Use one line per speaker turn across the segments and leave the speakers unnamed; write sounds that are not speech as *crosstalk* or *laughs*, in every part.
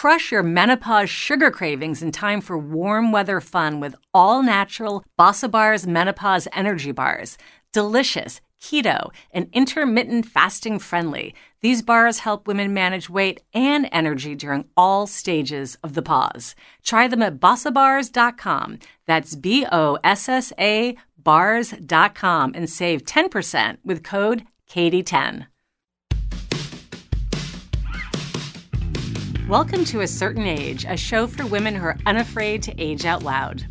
Crush your menopause sugar cravings in time for warm weather fun with all natural Bossa Bars Menopause Energy Bars. Delicious, keto, and intermittent fasting friendly. These bars help women manage weight and energy during all stages of the pause. Try them at bossabars.com. That's B O S S A bars.com and save 10% with code KATIE10. Welcome to A Certain Age, a show for women who are unafraid to age out loud.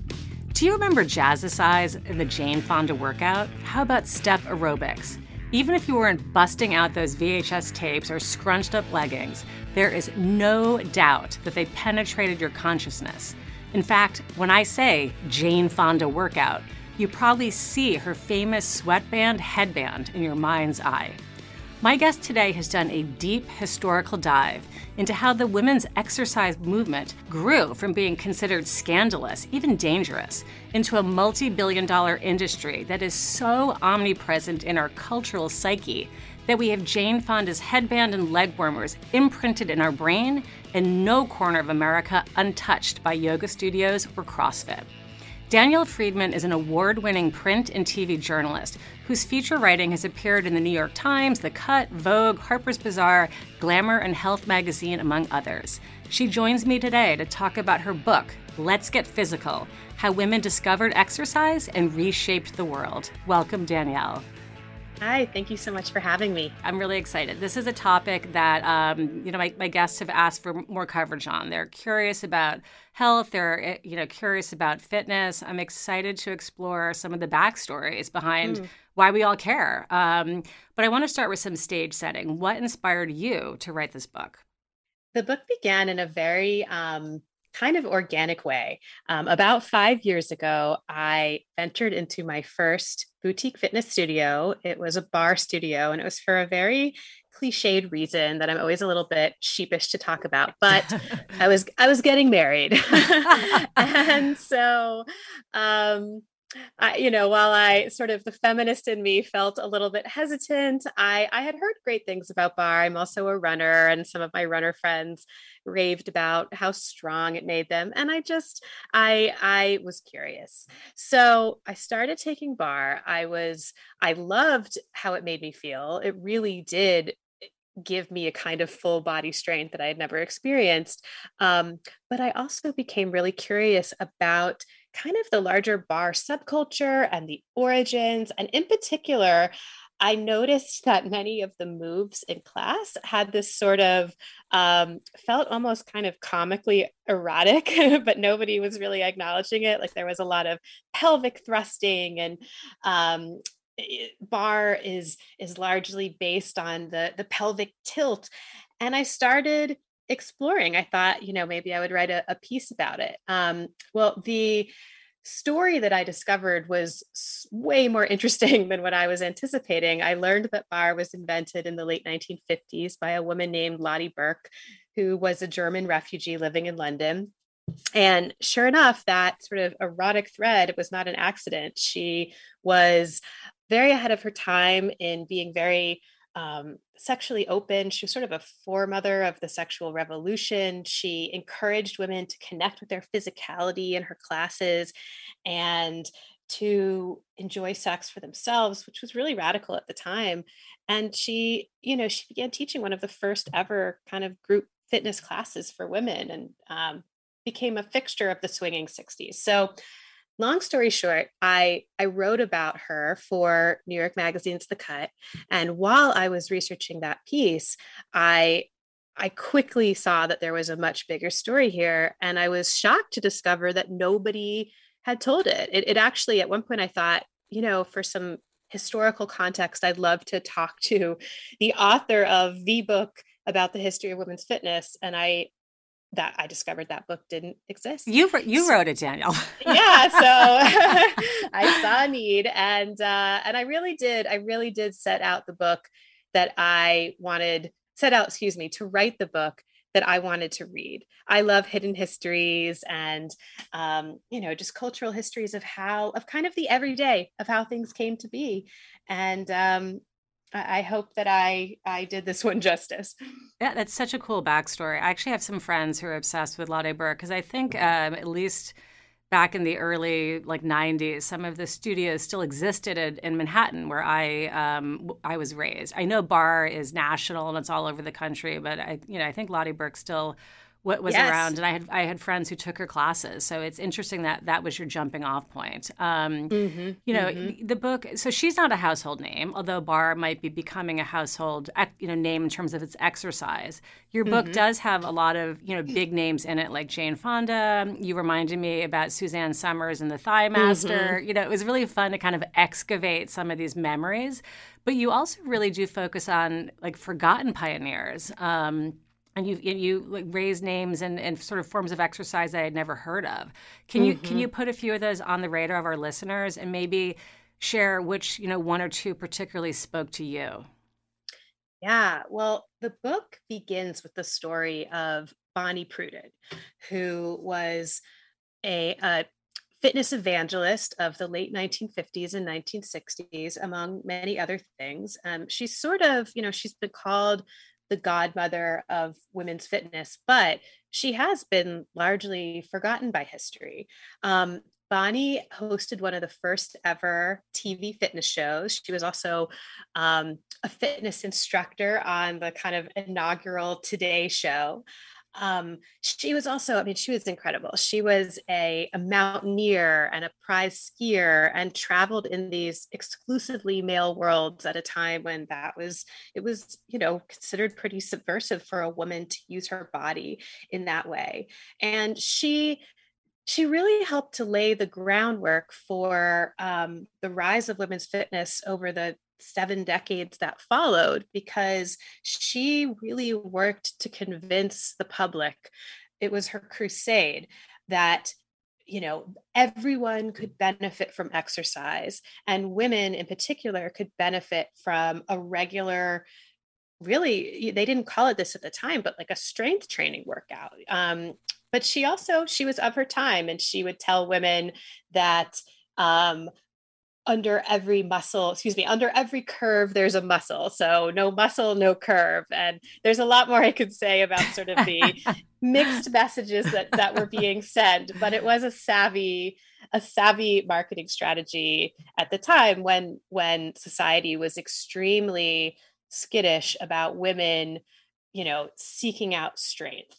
Do you remember Jazzercise in the Jane Fonda workout? How about step aerobics? Even if you weren't busting out those VHS tapes or scrunched up leggings, there is no doubt that they penetrated your consciousness. In fact, when I say Jane Fonda workout, you probably see her famous sweatband headband in your mind's eye. My guest today has done a deep historical dive into how the women's exercise movement grew from being considered scandalous, even dangerous, into a multi billion dollar industry that is so omnipresent in our cultural psyche that we have Jane Fonda's headband and leg warmers imprinted in our brain and no corner of America untouched by yoga studios or CrossFit. Danielle Friedman is an award winning print and TV journalist whose feature writing has appeared in the New York Times, The Cut, Vogue, Harper's Bazaar, Glamour, and Health magazine, among others. She joins me today to talk about her book, Let's Get Physical How Women Discovered Exercise and Reshaped the World. Welcome, Danielle.
Hi, thank you so much for having me.
I'm really excited. This is a topic that um, you know my, my guests have asked for more coverage on. They're curious about health. They're eh, you know curious about fitness. I'm excited to explore some of the backstories behind mm. why we all care. Um, but I want to start with some stage setting. What inspired you to write this book?
The book began in a very um, kind of organic way. Um, about five years ago, I ventured into my first boutique fitness studio. It was a barre studio, and it was for a very cliched reason that I'm always a little bit sheepish to talk about. But *laughs* I was I was getting married, *laughs* *laughs* and so um, I, you know, while I sort of the feminist in me felt a little bit hesitant, I, I had heard great things about barre. I'm also a runner, and some of my runner friends raved about how strong it made them. And I just, I, I was curious. So I started taking barre. I was, I loved how it made me feel. It really did give me a kind of full body strength that I had never experienced. Um, but I also became really curious about kind of the larger barre subculture and the origins. And in particular, I noticed that many of the moves in class had this sort of um, felt almost kind of comically erotic, *laughs* but nobody was really acknowledging it. Like there was a lot of pelvic thrusting and um, barre is is largely based on the the pelvic tilt and i started exploring i thought you know maybe i would write a, a piece about it um, well the story that I discovered was way more *laughs* interesting than what I was anticipating. I learned that barre was invented in the late 1950s by a woman named Lotte Berk, who was a German refugee living in London. And sure enough, that sort of erotic thread was not an accident. She was very ahead of her time in being very um, sexually open. She was sort of a foremother of the sexual revolution. She encouraged women to connect with their physicality in her classes and to enjoy sex for themselves, which was really radical at the time. And she, you know, she began teaching one of the first ever kind of group fitness classes for women and um, became a fixture of the swinging 60s. So long story short, I I wrote about her for New York Magazine's The Cut, and while I was researching that piece, I I quickly saw that there was a much bigger story here, and I was shocked to discover that nobody had told it. It, it actually, at one point, I thought, you know, for some historical context, I'd love to talk to the author of the book about the history of women's fitness, and I that I discovered that book didn't exist.
You you so, wrote it, Danielle. *laughs*
yeah, so *laughs* I saw a *laughs* need, and uh, and I really did. I really did set out the book that I wanted set out. Excuse me, to write the book that I wanted to read. I love hidden histories and um, you know just cultural histories of how of kind of the everyday of how things came to be, and um, I hope that I I did this *laughs* one justice.
Yeah, that's such a cool backstory. I actually have some friends who are obsessed with Lotte Berk because I think um, at least back in the early like 90s some of the studios still existed in, in manhattan where i um, i was raised i know barre is national and it's all over the country but i you know i think Lotte Berk still what was yes. around and i had i had friends who took her classes so it's interesting that that was your jumping off point um, mm-hmm, you know mm-hmm. the book so she's not a household name although barre might be becoming a household you know name in terms of its exercise your book mm-hmm. does have a lot of you know big names in it like jane fonda you reminded me about Suzanne Somers and the ThighMaster mm-hmm. you know it was really fun to kind of excavate some of these memories but you also really do focus on like forgotten pioneers um, and you and you like raise names and, and sort of forms of exercise that I'd never heard of. Can you mm-hmm. can you put a few of those on the radar of our listeners and maybe share which you know one or two particularly spoke to you?
Yeah, well, the book begins with the story of Bonnie Prudden, who was a, a fitness evangelist of the late 1950s and 1960s, among many other things. Um, she's sort of, you know, she's been called the godmother of women's fitness, but she has been largely forgotten by history. Um, Bonnie hosted one of the first ever TV fitness shows. She was also um, a fitness instructor on the kind of inaugural Today show. Um, she was also, I mean, she was incredible. She was a, a mountaineer and a prize skier and traveled in these exclusively male worlds at a time when that was, it was, you know, considered pretty subversive for a woman to use her body in that way. And she she really helped to lay the groundwork for um, the rise of women's fitness over the seven decades that followed because she really worked to convince the public it was her crusade that you know everyone could benefit from exercise and women in particular could benefit from a regular really they didn't call it this at the time but like a strength training workout. Um, but she also she was of her time and she would tell women that um, under every muscle, excuse me, under every curve, there's a muscle. So no muscle, no curve. And there's a lot more I could say about sort of the *laughs* mixed messages that, that were being sent, but it was a savvy, a savvy marketing strategy at the time when, when society was extremely skittish about women, you know, seeking out strength.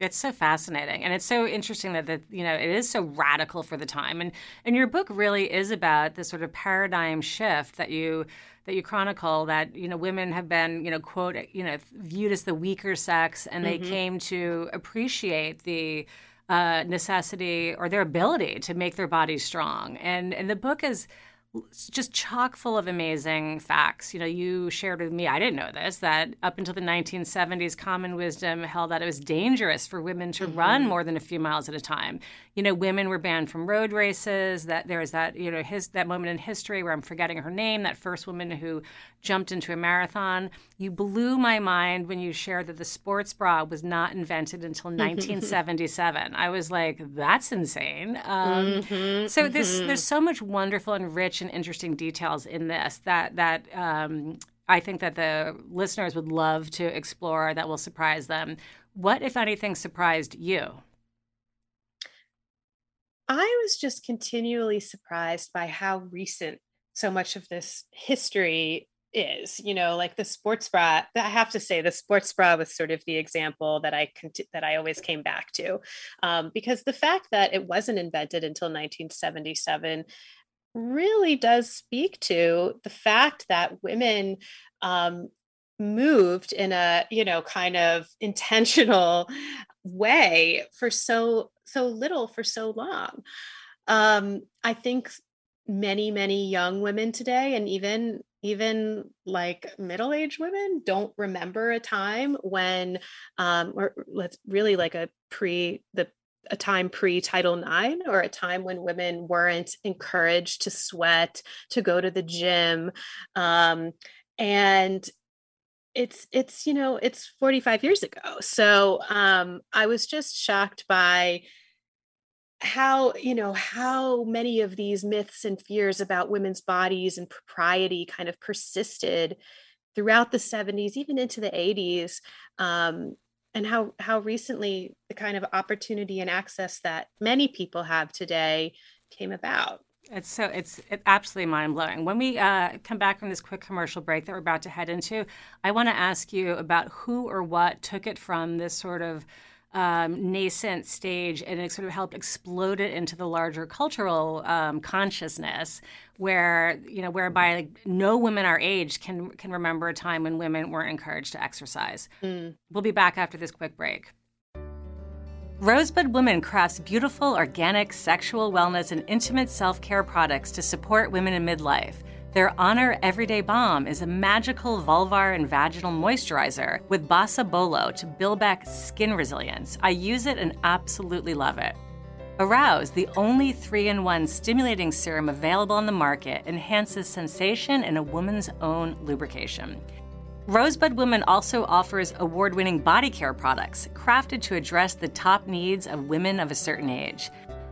It's so fascinating, and it's so interesting that the you know it is so radical for the time, and and your book really is about this sort of paradigm shift that you that you chronicle that you know women have been you know quote you know viewed as the weaker sex, and they mm-hmm. came to appreciate the uh, necessity or their ability to make their bodies strong, and and the book is just chock full of amazing facts. You know, you shared with me, I didn't know this, that up until the 1970s, common wisdom held that it was dangerous for women to mm-hmm. run more than a few miles at a time. You know, women were banned from road races. That there was that, you know, his that moment in history where I'm forgetting her name, that first woman who jumped into a marathon. You blew my mind when you shared that the sports bra was not invented until *laughs* 1977. I was like, that's insane. Um, mm-hmm, so mm-hmm. there's there's so much wonderful and rich and interesting details in this that that um, I think that the listeners would love to explore. That will surprise them. What, if anything, surprised you?
I was just continually surprised by how recent so much of this history is you know like the sports bra i have to say the sports bra was sort of the example that i that i always came back to um, because the fact that it wasn't invented until 1977 really does speak to the fact that women um, moved in a you know kind of *laughs* intentional way for so so little for so long. Um, i think many many young women today and even even like middle-aged women don't remember a time when um or let's really like a pre the a time pre title ix or a time when women weren't encouraged to sweat to go to the gym um and it's it's you know it's 45 years ago. So um i was just shocked by how you know how many of these myths and fears about women's bodies and propriety kind of persisted throughout the 70s even into the 80s um, and how how recently the kind of opportunity and access that many people have today came about
it's so it's it's absolutely mind blowing. When we uh, come back from this quick commercial break that we're about to head into, I want to ask you about who or what took it from this sort of um, nascent stage and it sort of helped explode it into the larger cultural um, consciousness where you know whereby like, no women our age can can remember a time when women weren't encouraged to exercise mm. we'll be back after this quick break Rosebud Women crafts beautiful, organic, sexual wellness and intimate self care products to support women in midlife. Their Honor Everyday Balm is a magical vulvar and vaginal moisturizer with Bisabolol to build back skin resilience. I use it and absolutely love it. Arouse, the only 3 in 1 stimulating serum available on the market, enhances sensation and a woman's own lubrication. Rosebud Women also offers award winning body care products crafted to address the top needs of women of a certain age.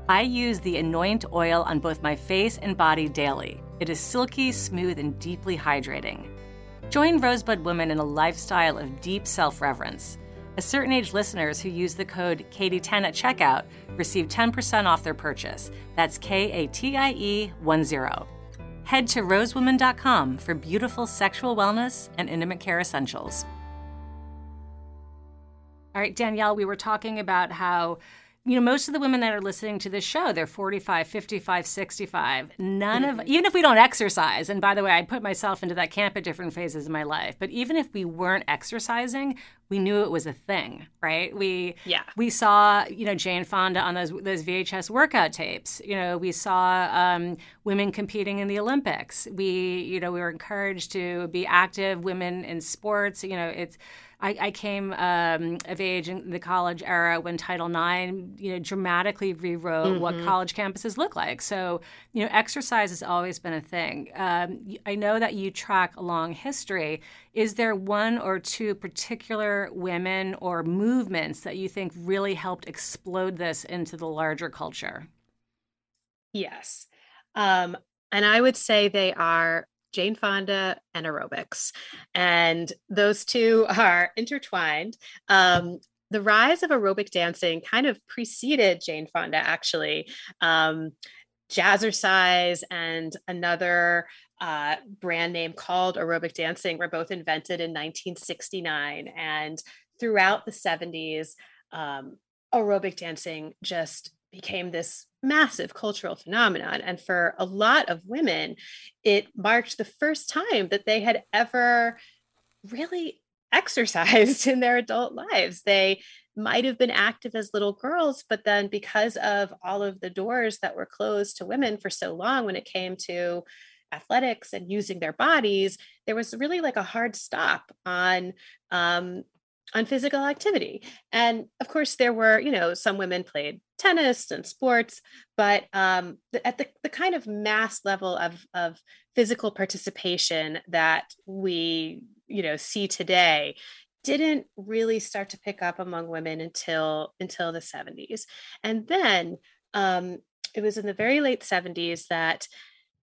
I use the Anoint oil on both my face and body daily. It is silky, smooth, and deeply hydrating. Join Rosebud Women in a lifestyle of deep self reverence. A certain age listeners who use the code KATIE10 at checkout receive 10% off their purchase. That's K A T I E 1 0. Head to rosewoman.com for beautiful sexual wellness and intimate care essentials. All right, Danielle, we were talking about how you know, most of the women that are listening to this show, they're 45, 55, 65. None of, even if we don't exercise, and by the way, I put myself into that camp at different phases of my life, but even if we weren't exercising, we knew it was a thing, right? We,
yeah.
we saw, you know, Jane Fonda on those, those VHS workout tapes. You know, we saw um, women competing in the Olympics. We, you know, we were encouraged to be active women in sports. You know, it's, I, I came um, of age in the college era when Title IX, you know, dramatically rewrote mm-hmm. what college campuses look like. So, you know, exercise has always been a thing. Um, I know that you track a long history. Is there one or two particular women or movements that you think really helped explode this into the larger culture?
Yes. Um, and I would say they are Jane Fonda and aerobics. And those two *laughs* are intertwined. Um, the rise of aerobic dancing kind of preceded Jane Fonda, actually. Um, Jazzercise and another uh, brand name called aerobic dancing were both invented in 1969. And throughout the 70s, um, aerobic dancing just became this massive cultural phenomenon. And for a lot of women, it marked the first time that they had ever really exercised *laughs* in their adult lives. They might have been active as little girls, but then because of all of the doors that were closed to women for so long when it came to athletics and using their bodies, there was really like a hard stop on um, on physical activity. And of course, there were, you know, some women played tennis and sports, but um, at the, the kind of mass level of, of physical participation that we, you know, see today didn't really start to pick up among women until until the 70s. And then um, it was in the very late 70s that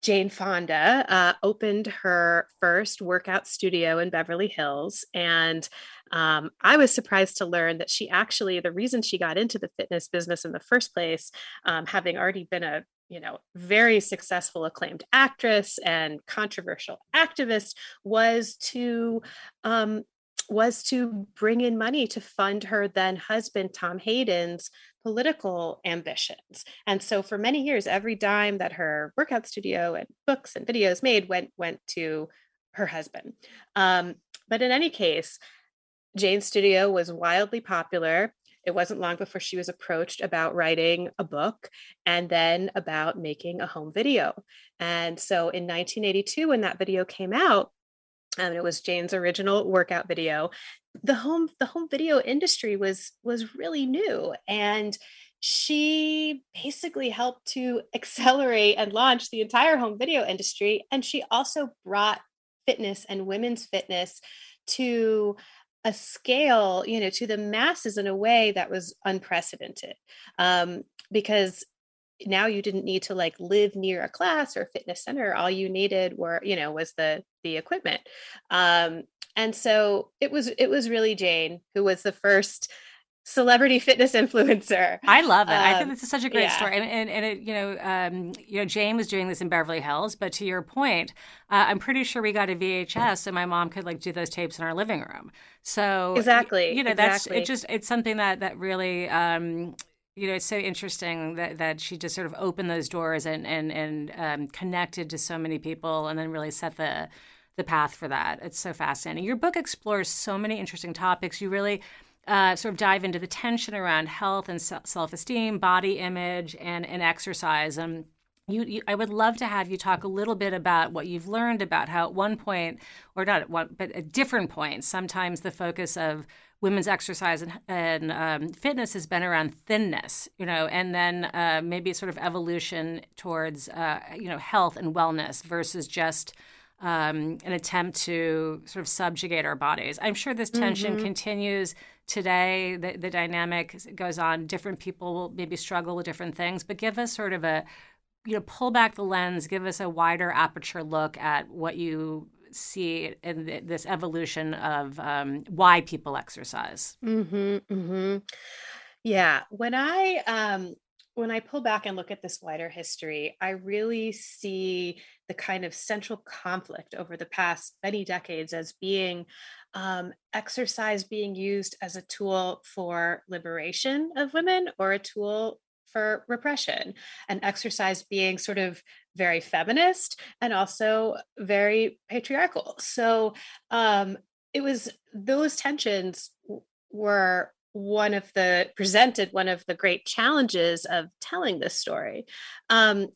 Jane Fonda uh, opened her first workout studio in Beverly Hills. And um, I was surprised to learn that she actually, the reason she got into the fitness business in the first place, um, having already been a you know very successful acclaimed actress and controversial activist was to um, was to bring in money to fund her then husband Tom Hayden's political ambitions. And so for many years, every dime that her workout studio and books and videos made went went to her husband. Um, but in any case, Jane's studio was wildly popular. It wasn't long before she was approached about writing a book and then about making a home video. And so in 1982, when that video came out, um, it was Jane's original workout video. The home the home video industry was was really new and she basically helped to *laughs* accelerate and launch the entire home video industry and she also brought fitness and women's fitness to a scale, you know, to the masses in a way that was unprecedented. Um, because now you didn't need to like live near a class or fitness center all you needed were you know was the the equipment um and so it was it was really jane who was the first celebrity *laughs* fitness influencer.
I love it. Um, I think um, this is such a great yeah. story. And, and, and it, you know, um, you know, Jane was doing this in Beverly Hills, but to your point, uh, I'm pretty sure we got a VHS so my mom could like do those tapes in our living room. So
exactly,
you know,
exactly.
that's it. Just it's something that that really. Um, you know, it's so interesting that, that she just sort of opened those doors and and and um, connected to so many people, and then really set the the path for that. It's so fascinating. Your book explores so many interesting topics. You really uh, sort of dive into the tension around health and self esteem, body image, and, and exercise. Um, you, you, I would love to have you talk a little bit about what you've learned about how at one point, or not at one, but at different points, sometimes the focus of women's exercise and, and um, fitness has been around thinness, you know, and then uh, maybe sort of evolution towards, uh, you know, health and wellness versus just um, an attempt to sort of subjugate our bodies. I'm sure this tension mm-hmm. continues today. The, the dynamic goes on. Different people will maybe struggle with different things, but give us sort of a, you know, pull back the lens, give us a wider aperture look at what you see in this evolution of um, why people exercise.
Mm-hmm, mm-hmm. Yeah, when I um, when I pull back and look at this wider history, I really see the kind of central conflict over the past many decades as being um, exercise being used as a tool for liberation of women or a tool for repression, and exercise being sort of very feminist and also very patriarchal. So um, it was those tensions were one of the presented one of the great challenges of telling this story. Um,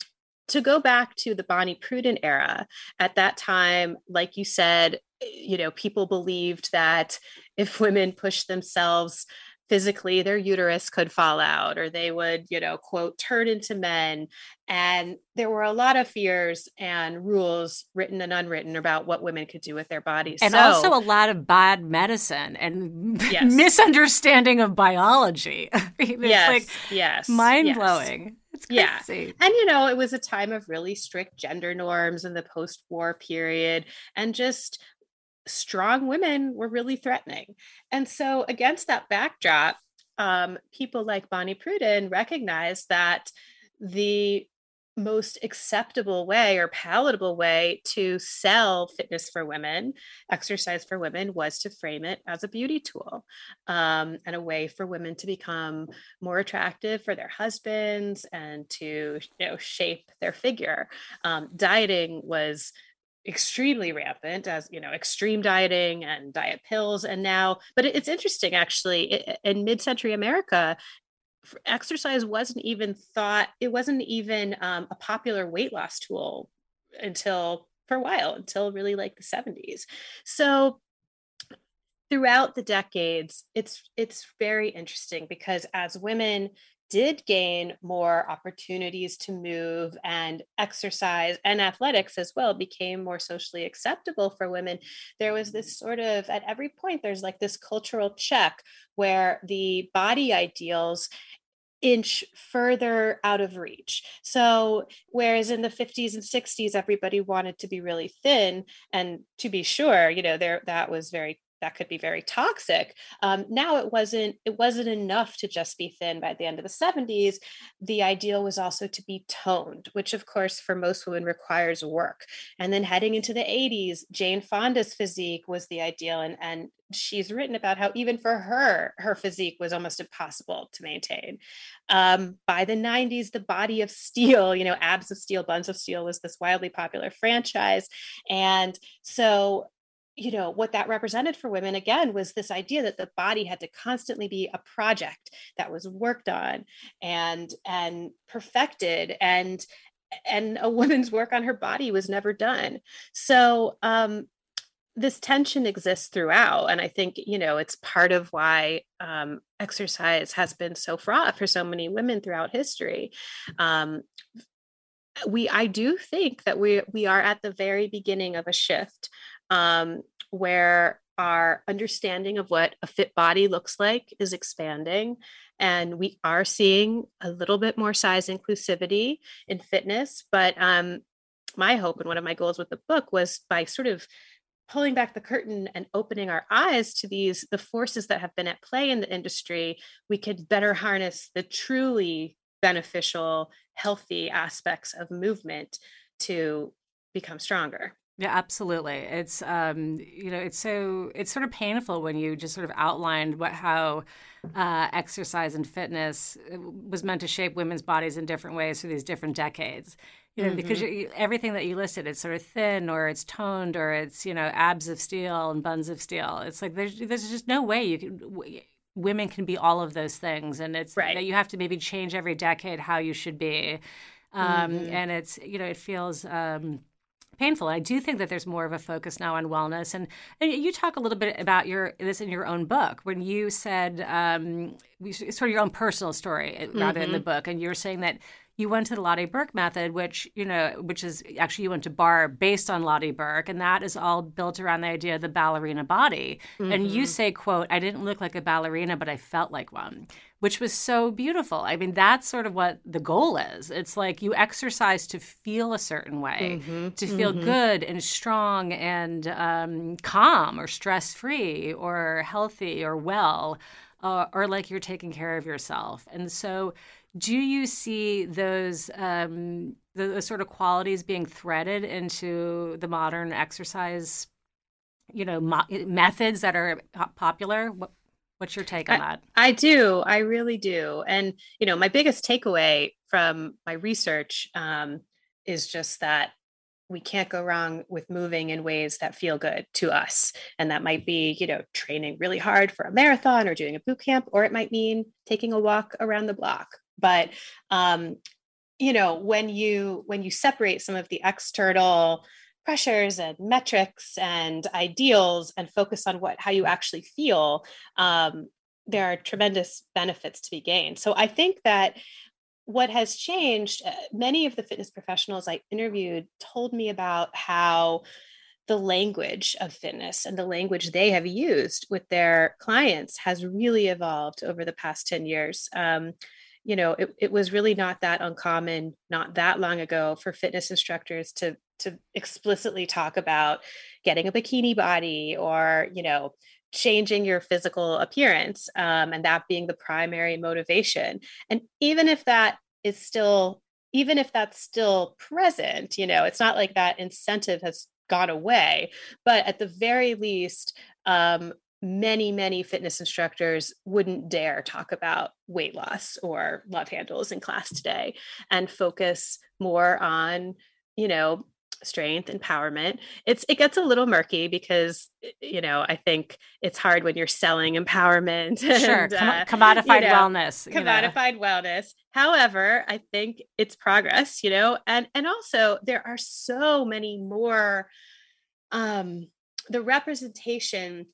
to go back to the Bonnie Prudden era, at that time, like you said, you know, people believed that if women pushed themselves physically their uterus could fall out or they would you know quote turn into men and there were a lot of fears and rules written and unwritten about what women could do with their bodies
and so, also a lot of bad medicine and *laughs* yes. misunderstanding of biology *laughs* it's
yes, like yes
mind-blowing yes. It's
crazy. Yeah. And you know, it was a time of really strict gender norms in the post-war period and just strong women were really threatening. And so, against that backdrop, um, people like Bonnie Prudden recognized that the most acceptable way or palatable way to sell fitness for women, exercise for women, was to frame it as a beauty tool um, and a way for women to become more attractive for their husbands and to you know shape their figure. Um, dieting was extremely rampant as you know extreme dieting and diet pills. And now but it's interesting actually in mid-century america exercise wasn't even thought it wasn't even um, a popular weight loss tool until for a while until really like the 70s so throughout the decades it's it's very interesting because as women did gain more opportunities to move and exercise and athletics as well became more socially acceptable for women there was this sort of at every point there's like this cultural check where the body ideals inch further out of reach. So, whereas in the 50s and 60s, everybody wanted to be really thin, and to be sure, you know, there that was very that could be very toxic. Um, now it wasn't it wasn't enough to just be thin by the end of the 70s. The ideal was also to be toned, which of course for most women requires work. And then heading into the 80s, Jane Fonda's physique was the ideal. And, and she's written about how even for her, her physique was almost impossible to maintain. Um, by the 90s, the body of steel, you know, abs of steel, buns of steel was this wildly popular franchise. And so you know what that represented for women again was this idea that the body had to constantly be a project that was worked on and and perfected and and a *laughs* woman's work on her body was never done. So um this tension exists throughout and i think you know it's part of why um, exercise has been so fraught for so many women throughout history. Um, we i do think that we we are at the very beginning of a shift um, where our understanding of what a fit body looks like is expanding And we are seeing a little bit more size inclusivity in fitness. But um, my hope and one of my goals with the book was by sort of pulling back the curtain and opening our eyes to these the forces that have been at play in the industry we could better harness the truly beneficial healthy aspects of movement to become stronger
yeah, absolutely. It's um, you know, it's so it's sort of painful when you just sort of outlined what how uh, exercise and fitness uh, was meant to shape women's bodies in different ways through these different decades. You know, mm-hmm. because you, everything that you listed, it's sort of thin or it's toned or it's you know abs of steel and buns of steel. It's like there's there's just no way you can. W- women can be all of those things, and it's right. that you have to maybe change every decade how you should be. Um, mm-hmm. And it's you know it feels. Um, painful. I do think that there's more of a focus now on wellness, and, and you talk a little bit about your this in your own book when you said um, sort of your own personal story rather mm-hmm. in the book, and you're saying that you went to the Lotte Berk method, which you know, which is actually you went to barre based on Lotte Berk, and that is all built around the idea of the ballerina body. Mm-hmm. And you mm-hmm. say, "quote I didn't look like a ballerina, but I felt like one," which was so beautiful. I mean, that's sort of what the goal is. It's like you exercise to feel a certain way, mm-hmm. to feel mm-hmm. good and strong and um, calm or stress free or healthy or well. Uh, or like you're taking care of yourself. And so do you see those um, sort of qualities being threaded into the modern exercise, you know, mo- methods that are popular? What, what's your take on
I,
that?
I do. I really do. And you know, my biggest takeaway from my research um, is just that we can't go wrong with moving in ways that feel good to us and that might be you know training really hard for a marathon or doing a boot camp or it might mean taking a walk around the block but um, you know when you when you separate some of the external pressures and metrics and ideals and focus on what how you actually feel um, there are tremendous benefits to be gained. So i think that what has changed uh, many of the fitness professionals i interviewed told me about how the language of fitness and the language they have used with their clients has really evolved over the past 10 years. Um, you know it, it was really not that uncommon not that long ago for fitness instructors to to explicitly talk about getting a bikini body or you know changing your physical appearance um, and that being the primary motivation. And even if that is still even if that's still present you know it's not like that incentive has gone away but at the very least um, many, many fitness instructors wouldn't dare talk about weight loss or love handles in class today and focus more on, you know, strength empowerment it's it gets a little murky because you know i think it's hard when you're selling empowerment *laughs*
sure and, uh, commodified you know, wellness
commodified know. wellness however i think it's progress you know and and also there are so many more um the representation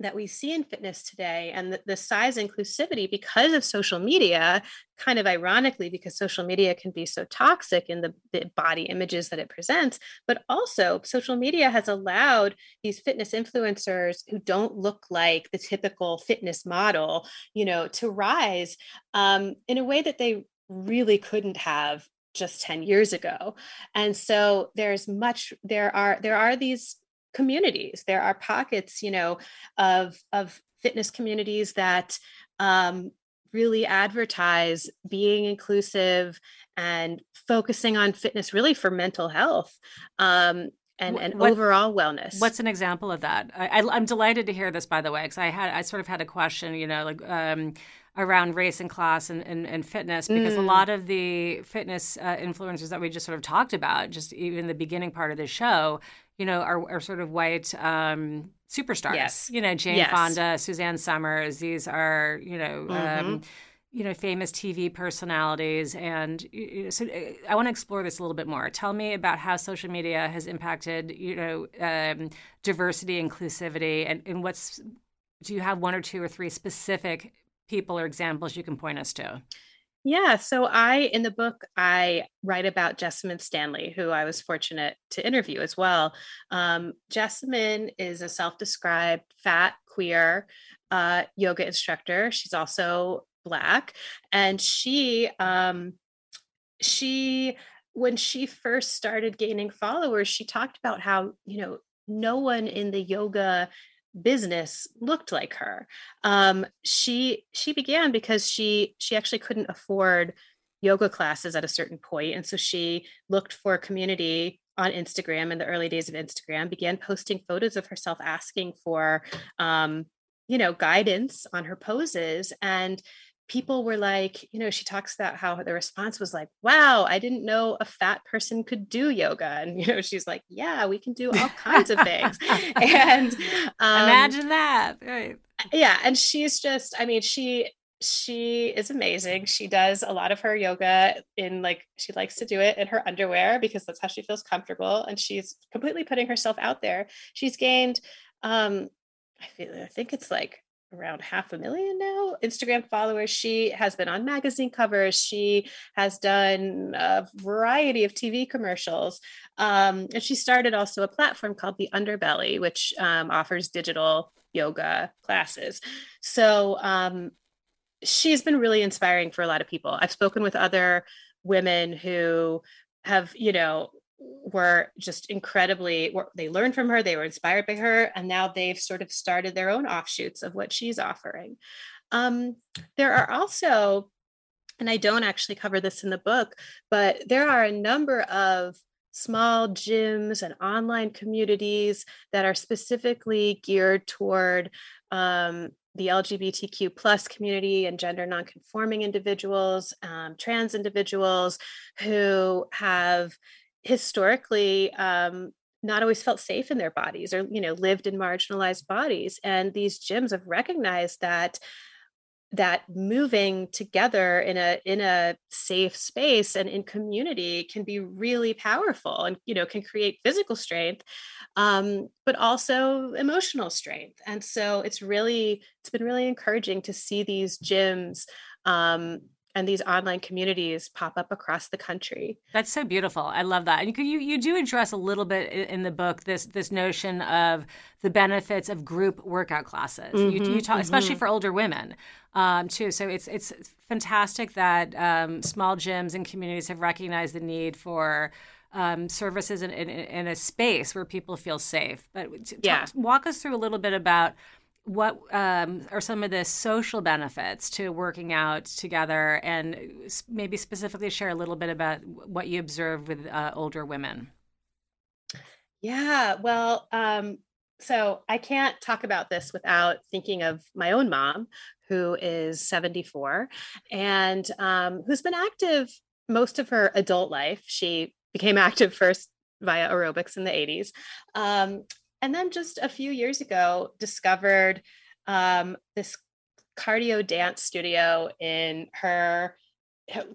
that we see in fitness today and the, the, size inclusivity because of social media kind of ironically because social media can be so toxic in the, the, body images that it presents but also social media has allowed these fitness influencers who don't look like the typical fitness model you know to rise um, in a way that they really couldn't have just 10 years ago. And so there's much there are there are these communities there are pockets you know of of fitness communities that um, really advertise being inclusive and focusing on fitness really for mental health um, and, and what, overall wellness.
What's an example of that? I, am delighted to hear this, by the way, because I had I sort of had a question, you know, like um, around race and class and, and, and fitness, because mm. a lot of the fitness uh, influencers that we just sort of talked about, just even the beginning part of the show, you know, are, are sort of white um, superstars.
Yes.
You know, Jane yes. Fonda, Suzanne Somers. These are, you know, um, mm-hmm. um, you know, famous TV personalities. And so uh, I want to explore this a little bit more. Tell me about how social media has impacted, you know, um, diversity, inclusivity, and, and what's, do you have one or two or three specific people or examples you can point us to?
Yeah. So I, in the book, I write about Jessamyn Stanley, who I was fortunate to interview as well. Um, Jessamyn is a self described fat, queer uh, yoga instructor. She's also black and she um she when she first started gaining followers she talked about how you know no one in the yoga business looked like her um she she began because she she actually couldn't afford yoga classes at a certain point and so she looked for community on Instagram in the early days of Instagram, began posting photos of herself asking for, um, you know, guidance on her poses. And people were like, you know, she talks about how the response was like, wow, I didn't know a fat person could do yoga. And, you know, she's like, yeah, we can do all kinds of things. *laughs* and
um, imagine that. Right.
Yeah. And she's just, I mean, she, she is amazing. She does a lot of her yoga in like she likes to do it in her underwear because that's how she feels comfortable and she's completely putting herself out there. She's gained um I feel I think it's like around half a million now Instagram followers. She has been on magazine covers. She has done a variety of TV commercials. Um, and she started also a platform called The Underbelly, which um, offers digital yoga classes. So um, she's been really inspiring for a lot of people. I've spoken with other women who have, you know, were just incredibly they learned from her they were inspired by her and now they've sort of started their own offshoots of what she's offering. Um, there are also and i don't actually cover this in the book but there are a number of small gyms and online communities that are specifically geared toward um, the LGBTQ plus community and gender nonconforming individuals, um, trans individuals who have historically um, not always felt safe in their bodies or you know lived in marginalized bodies and these gyms have recognized that that moving together in a in a safe space and in community can be really powerful and you know can create physical strength um, but also emotional strength and so it's really it's been really encouraging to see these gyms um, and these online communities pop up across the country.
That's so beautiful. I love that. And you you do address a little bit in the book this this notion of the benefits of group workout classes. Mm-hmm, you, you, talk, mm-hmm. especially for older women um, too. So it's it's fantastic that um, small gyms and communities have recognized the need for. Um, services in, in, in, a space where people feel safe. But yeah. walk us through a little bit about what um, are some of the social benefits to working out together? And maybe specifically share a little bit about what you observe with uh, older women.
Yeah well um, so i can't talk about this without thinking of my own mom who is 74 and um, who's been active most of her adult life. She became *laughs* active first via aerobics in the 80s um, and then just a few years ago discovered um, this cardio dance studio in her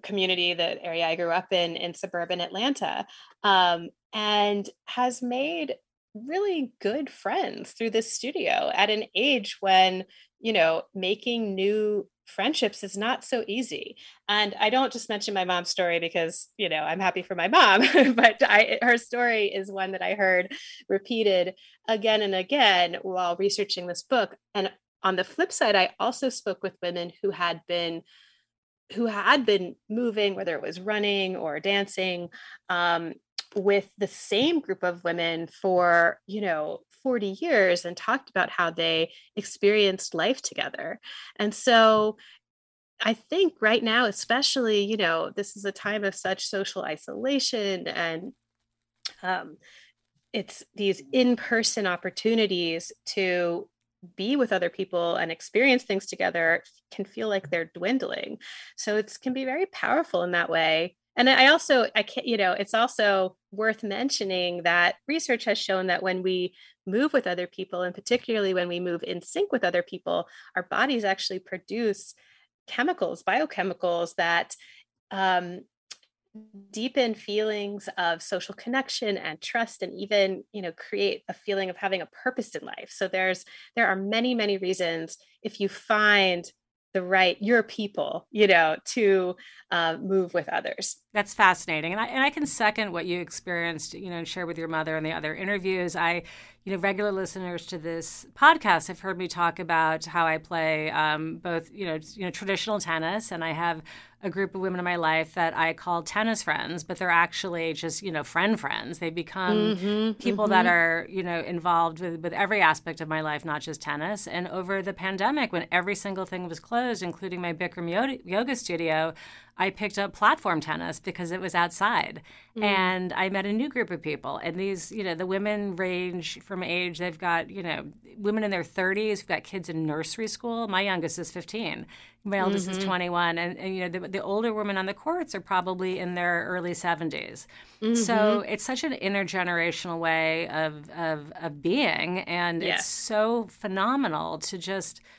community the area i grew up in in suburban atlanta um, and has made really good friends through this studio at an age when you know making new friendships is not so easy. And I don't just mention my mom's story because, you know, I'm happy for my mom, *laughs* but I, her story is one that I heard repeated again and again while researching this book. And on the flip side, I also spoke with women who had been who had been moving, whether it was running or dancing, um, with the same group of women for, you know, 40 years and talked about how they experienced life together. And so I think right now, especially, you know, this is a time of such social isolation and um, it's these in person opportunities to be with other people and experience things together can feel like they're dwindling. So it can be very powerful in that way and i also i can't you know it's also worth mentioning that research has shown that when we move with other people and particularly when we move in sync with other people our bodies actually produce chemicals biochemicals that um, deepen feelings of social connection and trust and even you know create a feeling of having a purpose in life. So there's there are many many reasons if you find the right your people you know to uh, move with others
That's fascinating, and I and I can second what you experienced, you know, and share with your mother and the other interviews. I, you know, regular listeners to this podcast have heard me talk about how I play um, both, you know, you know, traditional tennis, and I have a group of women in my life that I call tennis friends, but they're actually just, you know, friend friends. They become mm-hmm, people mm-hmm. that are, you know, involved with, with every aspect of my life, not just tennis. And over the pandemic, when every single thing was closed, including my Bikram yoga studio, I picked up platform tennis because it was outside. Mm. And I met a new group of people. And these, you know, the women range from age, they've got, you know, women in their 30s, we've got kids in nursery school. My youngest is 15. My oldest mm-hmm. is 21. And, and, you know, the, the, older women on the courts are probably in their early 70s. Mm-hmm. So it's such an intergenerational way of, of, of being. And it's so phenomenal to just –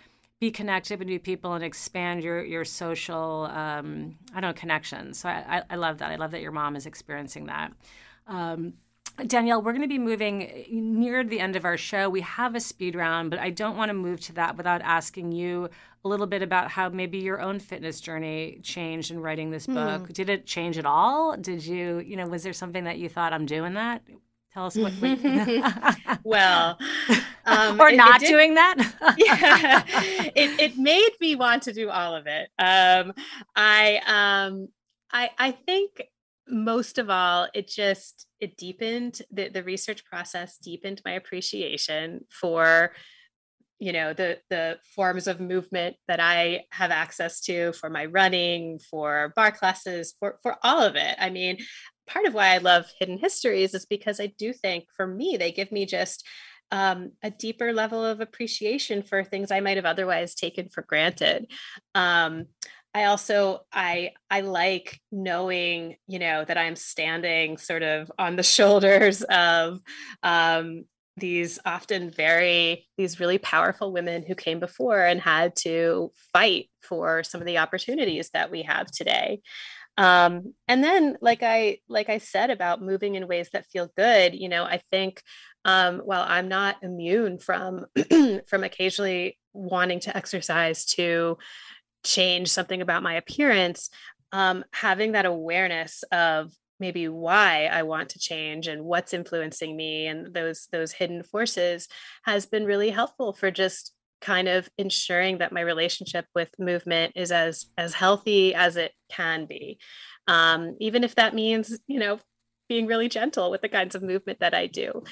be connected with new people and expand your your social um, I don't know connections. So I, I, love that. I love that your mom is experiencing that. Um, Danielle, we're going to be moving near the end of our show. We have a speed round, but I don't want to move to that without asking you a little bit about how maybe your own fitness journey changed in writing this book. Hmm. Did it change at all? Did you, you know, was there something that you thought I'm doing that? Tell us what. what *laughs* *laughs*
well,
um, or it, not it did, doing that. *laughs*
yeah, it it made me want to do all of it. Um, I um, I I think most of all, it just it deepened the the research process deepened my appreciation for you know the the forms of movement that i have access to for my running for barre classes for for all of it i mean part of why I love hidden histories is because I do think for me, they give me just um, a deeper level of appreciation for things I might have otherwise taken for granted. Um, I also I I like knowing you know that I'm standing sort of on the *laughs* shoulders of um, these often very these really powerful women who came before and had to fight for some of the opportunities that we have today um, and then like i like i said about moving in ways that feel good you know i think um, while i'm not immune from *clears throat* from occasionally wanting to exercise to change something about my appearance um, having that awareness of maybe why I want to change and what's influencing me and those those hidden forces has been really helpful for just kind of ensuring that my relationship with movement is as as healthy as it can be um, even if that means you know being really gentle with the kinds of movement that i do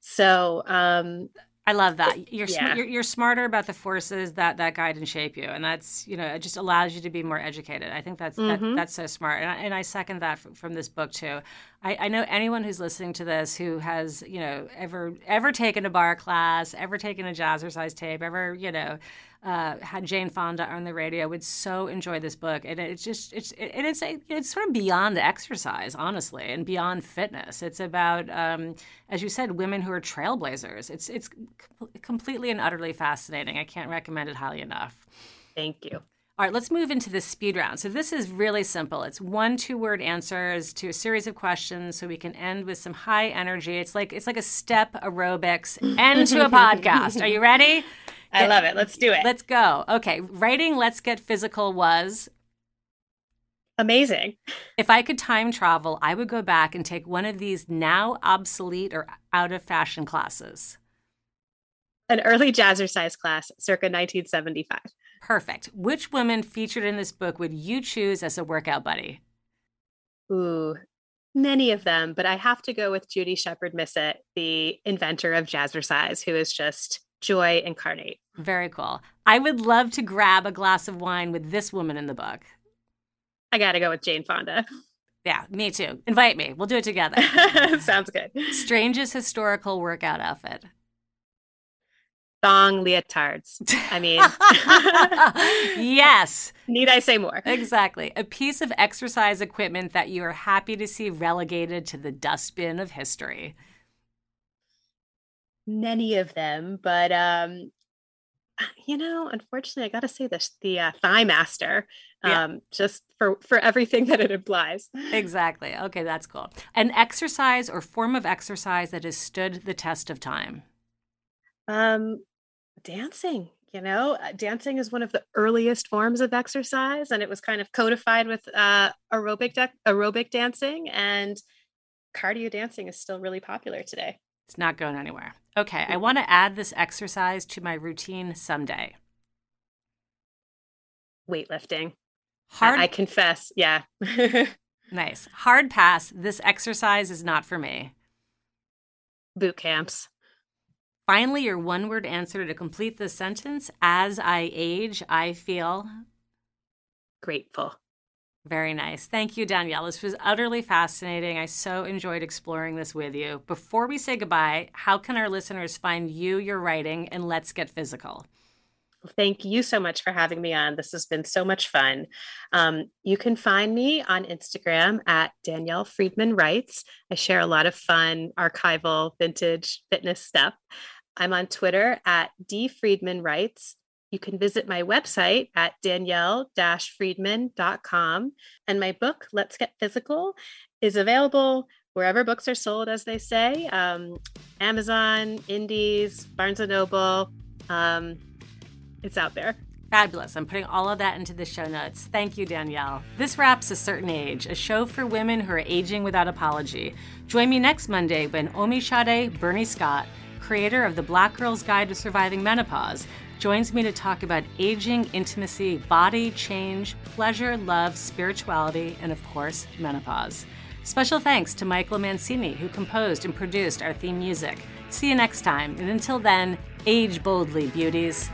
so um,
I love that. You're, yeah. you're, you're smarter about the forces that that guide and shape you, and that's you know it just allows you to be more educated. I think that's mm-hmm. that, that's so smart, and I, and I second that from, from this book too. I, I, know anyone who's listening to this who has you know ever ever taken a barre class, ever taken a jazzercise tape, ever you know uh, had Jane Fonda on the radio would so enjoy this book, and it's just it's it, it's a, it's sort of beyond exercise, honestly, and beyond fitness. It's about, um, as you said, women who are trailblazers. It's it's completely and utterly fascinating. I can't recommend it highly enough.
Thank you.
All right, let's move into the speed round. So this is really simple. It's one two-word answers to a series of questions so we can end with some high energy. It's like it's like a step aerobics end to a podcast. Are you ready?
I love it. Let's do it.
Let's go. Okay. Writing Let's Get Physical was
amazing.
If I could time travel, I would go back and take one of these now obsolete or out of fashion classes.
An early jazzercise class circa 1975.
Perfect. Which woman featured in this book would you choose as a workout buddy?
Ooh, many of them, but I have to go with Judi Sheppard Missett, the inventor of jazzercise, who is just joy incarnate.
Very cool. I would love to grab a glass of wine with this woman in the book.
I got to go with Jane Fonda.
Yeah, me too. Invite me. We'll do it together. *laughs*
Sounds good.
Strangest historical workout outfit.
Thong leotards. I mean, *laughs*
yes. *laughs*
Need I say more?
Exactly. A piece of exercise equipment that you are happy to see relegated to the dustbin of history
many of them, but um, you know, unfortunately, I got to say this: the uh, ThighMaster, um, yeah. just for for everything that it implies. *laughs*
Exactly. Okay, that's cool. An exercise or form of exercise that has stood the test of time.
Um, dancing. you know, uh, dancing is one of the earliest forms of exercise, and it was kind of codified with uh, aerobic de- aerobic dancing, and cardio dancing is still really popular today.
It's not going anywhere. Okay, I want to add this exercise to my routine someday.
Weightlifting. Hard. I, I confess. Yeah. *laughs*
nice. Hard pass. This exercise is not for me.
Boot camps.
Finally, your one word answer to complete this sentence As I age, I feel
grateful.
Very nice. Thank you, Danielle. This was utterly fascinating. I so enjoyed exploring this with you. Before we say goodbye, how can our listeners find you, your writing, and Let's Get Physical?
Thank you so much for having me on. This has been so much fun. Um, you can find me on Instagram at Danielle Friedman Writes. I share a lot of fun, archival, vintage fitness stuff. I'm on Twitter at D Friedman Writes. You can visit my website at danielle friedman.com. And my book, Let's Get Physical, is available wherever books are sold, as they say um, Amazon, Indies, Barnes and Noble. Um, it's out there.
Fabulous. I'm putting all of that into the show notes. Thank you, Danielle. This wraps A Certain Age, a show for women who are aging without apology. Join me next Monday when Omi Omisade Burney-Scott, creator of the Black Girl's Guide to Surviving Menopause, joins me to talk about aging, intimacy, body, change, pleasure, love, spirituality, and of course, menopause. Special thanks to Michael Mancini, who composed and produced our theme music. See you next time, and until then, age boldly, beauties.